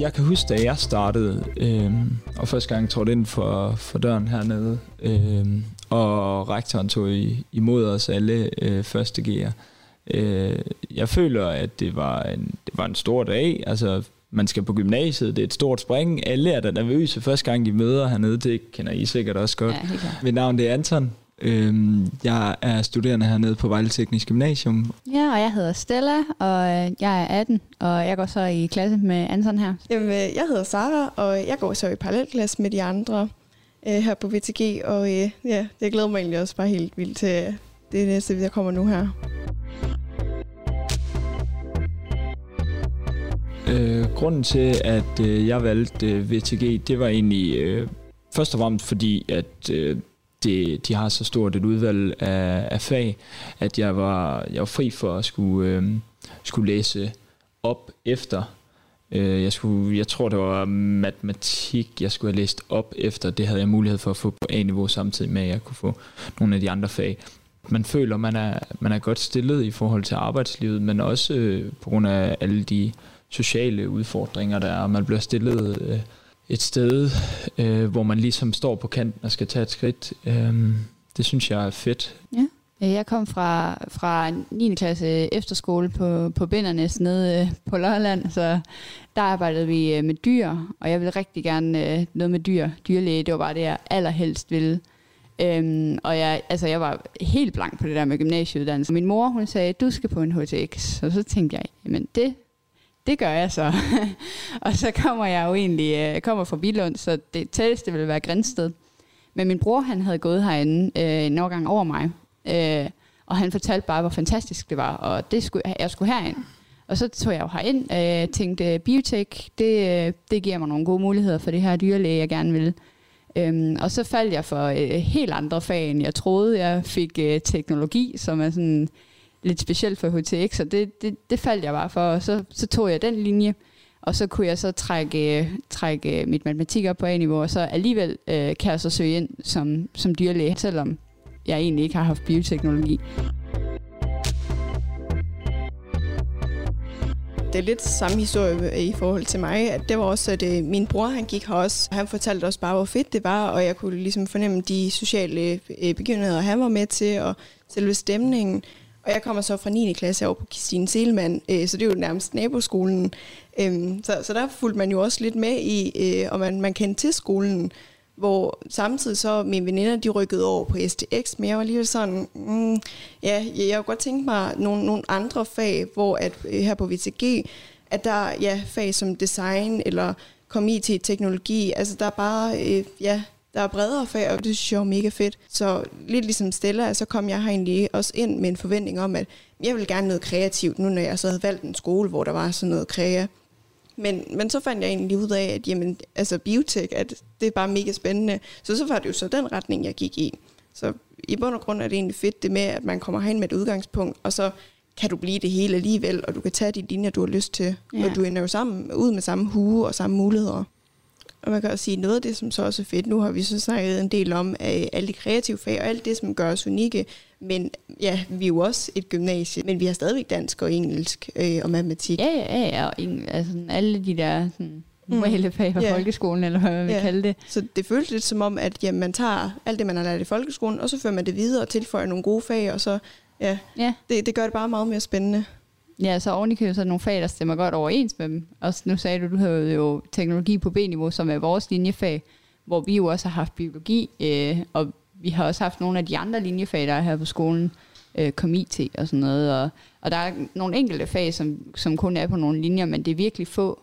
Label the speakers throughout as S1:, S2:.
S1: jeg kan huske, da jeg startede, øh, og første gang trådte ind for, for døren hernede, øh, og rektoren tog i, imod os alle øh, første G'er. Øh, jeg føler, at det var, en, det var en stor dag. Altså, man skal på gymnasiet, det er et stort spring. Alle er der nervøse første gang, de møder hernede. Det kender I sikkert også godt. Ja, Mit navn det er Anton. Øhm, jeg er studerende hernede på Vejle Teknisk Gymnasium.
S2: Ja, og jeg hedder Stella, og øh, jeg er 18, og jeg går så i klasse med Anton her.
S3: Jamen, øh, jeg hedder Sara, og jeg går så i parallelklasse med de andre øh, her på VTG, og øh, ja, det glæder mig egentlig også bare helt vildt til det næste, der kommer nu her.
S1: Øh, grunden til, at øh, jeg valgte øh, VTG, det var egentlig øh, først og fremmest fordi, at øh, det, de har så stort et udvalg af, af fag, at jeg var, jeg var fri for at skulle, øh, skulle læse op efter. Øh, jeg, skulle, jeg tror, det var matematik, jeg skulle have læst op efter. Det havde jeg mulighed for at få på A-niveau samtidig med, at jeg kunne få nogle af de andre fag. Man føler, man er, man er godt stillet i forhold til arbejdslivet, men også øh, på grund af alle de sociale udfordringer, der er. Man bliver stillet øh, et sted, øh, hvor man ligesom står på kanten og skal tage et skridt. Øh, det synes jeg er fedt.
S2: Ja. Jeg kom fra, fra 9. klasse efterskole på, på Bindernes nede øh, på Lolland, så der arbejdede vi øh, med dyr, og jeg ville rigtig gerne øh, noget med dyr, dyrlæge, det var bare det, jeg allerhelst ville. Øhm, og jeg, altså, jeg var helt blank på det der med gymnasieuddannelse. Min mor, hun sagde, du skal på en HTX. Og så tænkte jeg, jamen det det gør jeg så. og så kommer jeg jo egentlig øh, jeg øh, kommer fra Bilund, så det tætteste ville være Grænsted. Men min bror, han havde gået herinde øh, en årgang over mig. Øh, og han fortalte bare, hvor fantastisk det var, og det skulle, jeg skulle herind. Og så tog jeg jo herind, øh, tænkte, biotek, det, øh, det giver mig nogle gode muligheder for det her dyrlæge, jeg gerne vil. Øhm, og så faldt jeg for øh, helt andre fag, end jeg troede. Jeg fik øh, teknologi, som er sådan lidt specielt for HTX, og det, det, det faldt jeg bare for, og så, så tog jeg den linje, og så kunne jeg så trække, øh, trække mit matematik op på A-niveau, og så alligevel øh, kan jeg så søge ind som, som dyrlæge, selvom jeg egentlig ikke har haft bioteknologi.
S3: det er lidt samme historie øh, i forhold til mig. At det var også, at øh, min bror han gik her også. Han fortalte også bare, hvor fedt det var, og jeg kunne ligesom fornemme de sociale begivenheder, han var med til, og selve stemningen. Og jeg kommer så fra 9. klasse over på Christine Selman, øh, så det er jo nærmest naboskolen. Øh, så, så der fulgte man jo også lidt med i, øh, og man, man kendte til skolen, hvor samtidig så mine veninder, de rykkede over på STX, men jeg var lige sådan, mm, ja, jeg kunne godt tænke mig nogle, nogle andre fag, hvor at øh, her på VTG, at der er ja, fag som design eller kom IT-teknologi, altså der er bare, øh, ja, der er bredere fag, og det synes jeg er mega fedt. Så lidt ligesom Stella, så kom jeg her egentlig også ind med en forventning om, at jeg vil gerne noget kreativt, nu når jeg så havde valgt en skole, hvor der var sådan noget krea. Men, men så fandt jeg egentlig ud af, at jamen, altså biotek, at det er bare mega spændende. Så så var det jo så den retning, jeg gik i. Så i bund og grund er det egentlig fedt det med, at man kommer hen med et udgangspunkt, og så kan du blive det hele alligevel, og du kan tage de linjer, du har lyst til. Ja. Og du ender jo sammen, ud med samme hue og samme muligheder. Og man kan også sige, noget af det, som så også er fedt, nu har vi så snakket en del om uh, alle de kreative fag og alt det, som gør os unikke. Men ja, vi er jo også et gymnasie, men vi har stadigvæk dansk og engelsk uh, og matematik.
S2: Ja, ja, ja, og eng- altså, alle de der sådan, normale mm. fag fra ja. folkeskolen, eller hvad man vil ja. kalde det.
S3: Så det føles lidt som om, at ja, man tager alt det, man har lært i folkeskolen, og så fører man det videre og tilføjer nogle gode fag, og så ja, ja. Det, det gør det bare meget mere spændende.
S2: Ja, så oven i købet så nogle fag, der stemmer godt overens med dem. Og nu sagde du, du havde jo teknologi på B-niveau, som er vores linjefag, hvor vi jo også har haft biologi, øh, og vi har også haft nogle af de andre linjefag, der er her på skolen, øh, kom IT og sådan noget. Og, og der er nogle enkelte fag, som, som kun er på nogle linjer, men det er virkelig få.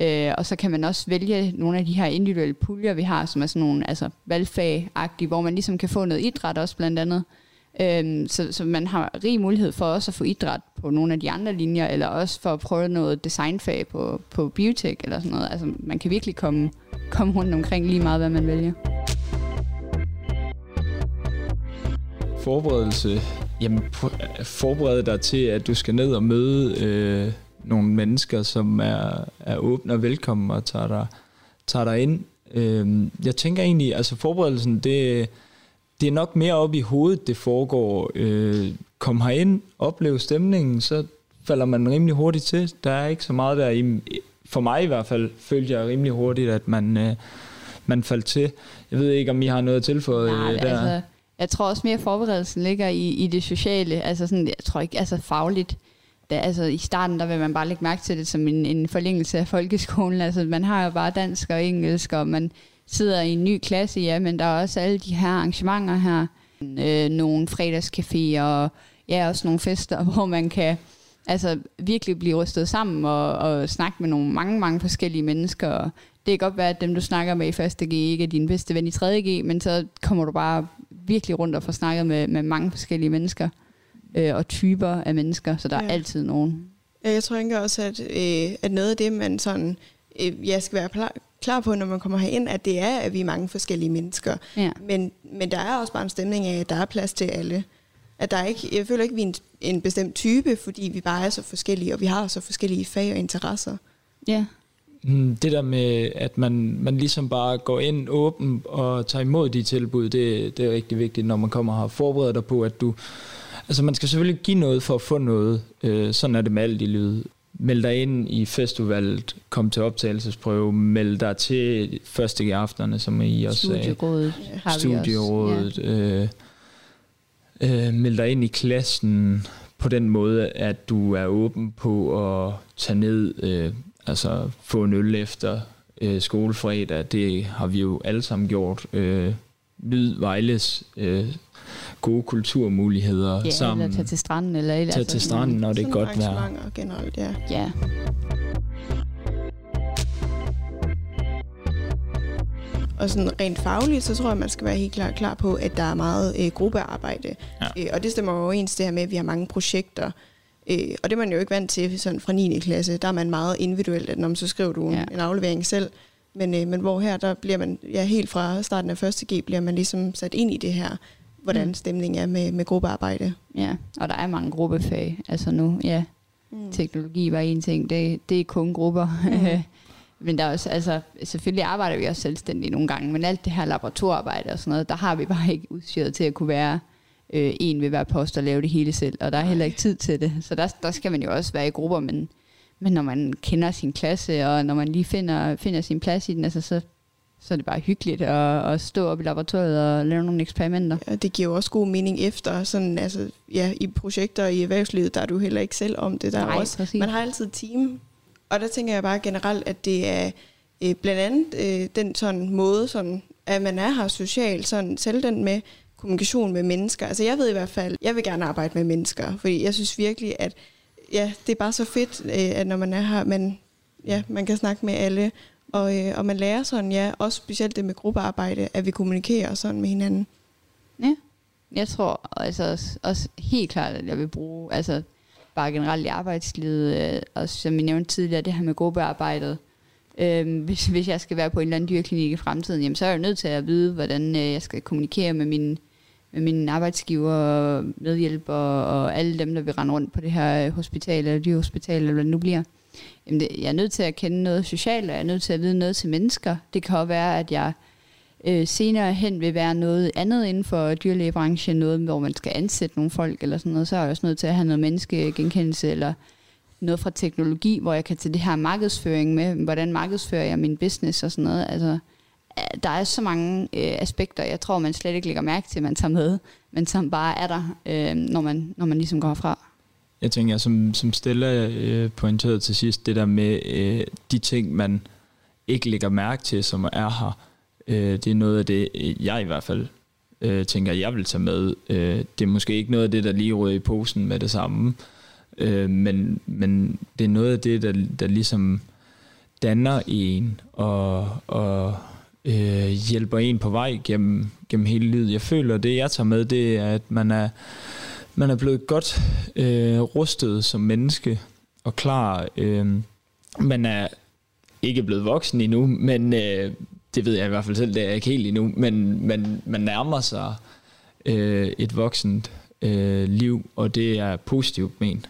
S2: Øh, og så kan man også vælge nogle af de her individuelle puljer, vi har, som er sådan nogle altså, valgfag hvor man ligesom kan få noget idræt også blandt andet. Øhm, så, så man har rig mulighed for også at få idræt på nogle af de andre linjer, eller også for at prøve noget designfag på, på biotech eller sådan noget. Altså man kan virkelig komme, komme rundt omkring lige meget, hvad man vælger.
S1: Forberedelse. Jamen, forberede dig til, at du skal ned og møde øh, nogle mennesker, som er, er åbne og velkomne og tager dig, tager dig ind. Øh, jeg tænker egentlig, altså forberedelsen, det det er nok mere op i hovedet, det foregår. Øh, kom herind, oplev stemningen, så falder man rimelig hurtigt til. Der er ikke så meget der i for mig i hvert fald, følte jeg rimelig hurtigt, at man, øh, man faldt til. Jeg ved ikke, om I har noget at tilføje
S2: Nej,
S1: der.
S2: altså, jeg tror også mere forberedelsen ligger i, i det sociale. Altså sådan, jeg tror ikke, altså fagligt. Da, altså i starten, der vil man bare lægge mærke til det som en, en forlængelse af folkeskolen. Altså man har jo bare dansk og engelsk, og man sidder i en ny klasse, ja, men der er også alle de her arrangementer her. Øh, nogle fredagscaféer, og ja, også nogle fester, hvor man kan altså virkelig blive rystet sammen og, og snakke med nogle mange, mange forskellige mennesker. Og det kan godt være, at dem, du snakker med i første G, ikke er din bedste ven i tredje G, men så kommer du bare virkelig rundt og får snakket med, med mange forskellige mennesker øh, og typer af mennesker, så der ja. er altid nogen.
S3: Jeg tror ikke også, at, øh, at noget af det, man sådan, øh, jeg skal være klar, på, når man kommer herind, at det er, at vi er mange forskellige mennesker.
S2: Ja.
S3: Men, men der er også bare en stemning af, at der er plads til alle. At der er ikke, jeg føler ikke, at vi er en, en bestemt type, fordi vi bare er så forskellige, og vi har så forskellige fag og interesser.
S2: Ja.
S1: Mm, Det der med, at man, man ligesom bare går ind åben og tager imod de tilbud, det, det er rigtig vigtigt, når man kommer her. Forbereder dig på, at du... Altså man skal selvfølgelig give noget for at få noget. Øh, sådan er det med alt i livet. Meld dig ind i festivalet, kom til optagelsesprøve, meld dig til første afterne, som I også sagde.
S2: Studierådet har vi også.
S1: Studierådet. Øh, øh, meld dig ind i klassen på den måde, at du er åben på at tage ned, øh, altså få en øl efter øh, skolefredag. Det har vi jo alle sammen gjort. Øh, nyd Vejles øh, gode kulturmuligheder
S2: Ja,
S1: sammen.
S2: eller tage til stranden. Eller, eller
S1: Tag til stranden, når det er godt vejr.
S3: generelt, ja.
S2: Ja.
S3: Og sådan rent fagligt, så tror jeg, man skal være helt klar, klar på, at der er meget øh, gruppearbejde.
S1: Ja.
S3: Øh, og det stemmer jo overens det her med, at vi har mange projekter. Øh, og det er man jo ikke vant til sådan fra 9. klasse. Der er man meget individuelt, at når man så skriver du en,
S2: Ja.
S3: en aflevering selv. Men, øh, men hvor her, der bliver man, ja, helt fra starten af første G, bliver man ligesom sat ind i det her, hvordan
S2: Mm.
S3: stemningen er med, med gruppearbejde.
S2: ja, og der er mange gruppefag. Altså nu, ja,
S3: Mm.
S2: teknologi var en ting, det, det er kun grupper.
S3: Mhm.
S2: men der er også, altså, selvfølgelig arbejder vi også selvstændigt nogle gange, men alt det her laboratoriearbejde og sådan noget, der har vi bare ikke udstyret til at kunne være øh, en ved hver post og lave det hele selv, og der er heller ikke tid til det. Så der, der skal man jo også være i grupper, men, men når man kender sin klasse, og når man lige finder, finder sin plads i den, altså, så, så er det bare hyggeligt at, at stå op i laboratoriet og lave nogle eksperimenter.
S3: Og det giver jo også god mening efter, sådan, altså, ja, i projekter i erhvervslivet, der er du heller ikke selv om det. Der er
S2: Nej,
S3: også,
S2: præcis.
S3: man har altid team, og der tænker jeg bare generelt, at det er øh, blandt andet øh, den sådan måde, sådan, at man er her socialt, sådan, selv den med kommunikation med mennesker. Altså jeg ved i hvert fald, jeg vil gerne arbejde med mennesker, fordi jeg synes virkelig, at ja, det er bare så fedt, øh, at når man er her, man, ja, man kan snakke med alle, og, øh, og man lærer sådan, ja, også specielt det med gruppearbejde, at vi kommunikerer sådan med hinanden.
S2: Ja. Jeg tror altså også, også helt klart, at jeg vil bruge, altså bare generelt i arbejdslivet, øh, og som jeg nævnte tidligere, det her med gruppearbejdet. øh, hvis, hvis jeg skal være på en eller anden dyrklinik i fremtiden, jamen, så er jeg jo nødt til at vide, hvordan øh, jeg skal kommunikere med min, min arbejdsgiver, og medhjælper og alle dem, der vil rende rundt på det her øh, hospital eller dyrehospital, eller hvad det nu bliver. Jamen det, jeg er nødt til at kende noget socialt, og jeg er nødt til at vide noget til mennesker. Det kan også være, at jeg øh, senere hen vil være noget andet inden for dyrlægebranchen, noget, hvor man skal ansætte nogle folk eller sådan noget, så er jeg også nødt til at have noget menneskegenkendelse eller noget fra teknologi, hvor jeg kan til det her markedsføring med, hvordan markedsfører jeg min business og sådan noget. Altså, der er så mange øh, aspekter, jeg tror, man slet ikke lægger mærke til, man tager med, men som bare er der, øh, når, man, når man ligesom går fra.
S1: Jeg tænker, som, som Stella øh, pointerede til sidst, det der med øh, de ting, man ikke lægger mærke til, som er her, øh, det er noget af det, øh, jeg i hvert fald øh, tænker, jeg vil tage med. Øh, det er måske ikke noget af det, der lige rører i posen med det samme, øh, men, men det er noget af det, der, der ligesom danner en og, og hjælper en på vej gennem, gennem hele livet. Jeg føler, det jeg tager med, det er, at man er, man er blevet godt øh, rustet som menneske og klar. Øh, man er ikke blevet voksen endnu, men øh, det ved jeg i hvert fald selv, det er jeg ikke helt endnu, men man, man nærmer sig øh, et voksent øh, liv, og det er positivt men.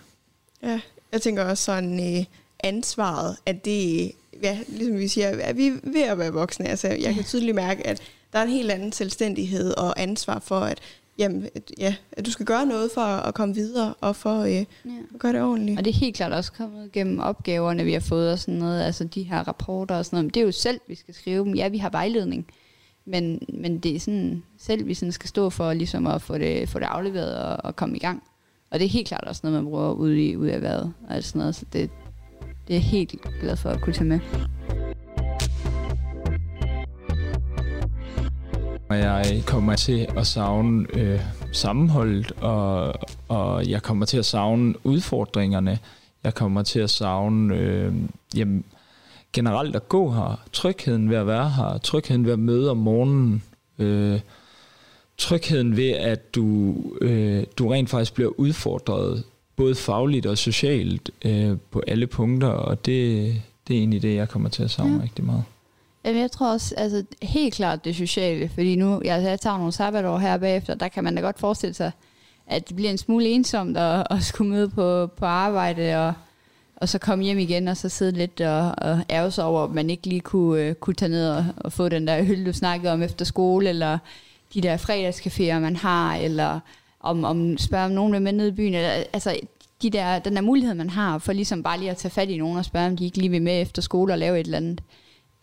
S3: Ja, jeg tænker også sådan øh, ansvaret, at det, ja, ligesom vi siger, at vi er ved at være voksne. Altså, jeg kan tydeligt mærke, at der er en helt anden selvstændighed og ansvar for, at jamen, ja, at du skal gøre noget for at komme videre og for øh, ja. at gøre det ordentligt.
S2: Og det er helt klart også kommet gennem opgaverne, vi har fået og sådan noget, altså de her rapporter og sådan noget. Men det er jo selv, vi skal skrive dem. Ja, vi har vejledning, men, men det er sådan selv, vi sådan skal stå for ligesom at få det, få det afleveret og, og komme i gang. Og det er helt klart også noget, man bruger ude i, ude af erhvervet og sådan noget, så det, det er jeg helt glad for at kunne tage med.
S1: Jeg kommer til at savne øh, sammenholdet, og, og jeg kommer til at savne udfordringerne. Jeg kommer til at savne øh, jamen, generelt at gå her, trygheden ved at være her, trygheden ved at møde om morgenen, øh, trygheden ved, at du, øh, du rent faktisk bliver udfordret, både fagligt og socialt, øh, på alle punkter, og det, det er egentlig det, jeg kommer til at savne ja. rigtig meget.
S2: Jamen, jeg tror også, altså helt klart det sociale, fordi nu, jeg, jeg tager nogle sabbatår her bagefter, der kan man da godt forestille sig, at det bliver en smule ensomt at, at skulle møde på, på arbejde, og, og så komme hjem igen, og så sidde lidt og, og ærge sig over, at man ikke lige kunne, uh, kunne tage ned og, og få den der øl, du snakkede om efter skole, eller de der fredagscaféer, man har, eller om, om spørge om nogen vil med ned i byen, eller, altså de der, den der mulighed, man har for ligesom bare lige at tage fat i nogen og spørge, om de ikke lige vil med efter skole og lave et eller andet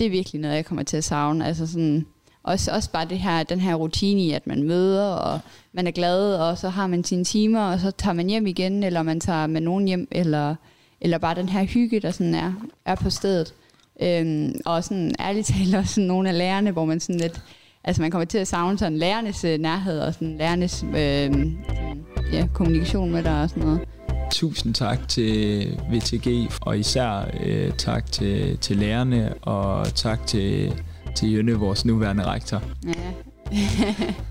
S2: det er virkelig noget, jeg kommer til at savne. Altså sådan, også, også bare det her, den her rutine i, at man møder, og man er glad, og så har man sine timer, og så tager man hjem igen, eller man tager med nogen hjem, eller, eller bare den her hygge, der sådan er, er på stedet. Øhm, og sådan ærligt talt også sådan nogle af lærerne, hvor man sådan lidt, altså man kommer til at savne sådan lærernes øh, nærhed, og sådan lærernes øh, sådan, ja, kommunikation med dig og sådan noget.
S1: Tusind tak til VTG, og især øh, tak til, til lærerne, og tak til, til Jønne, vores nuværende rektor. Ja.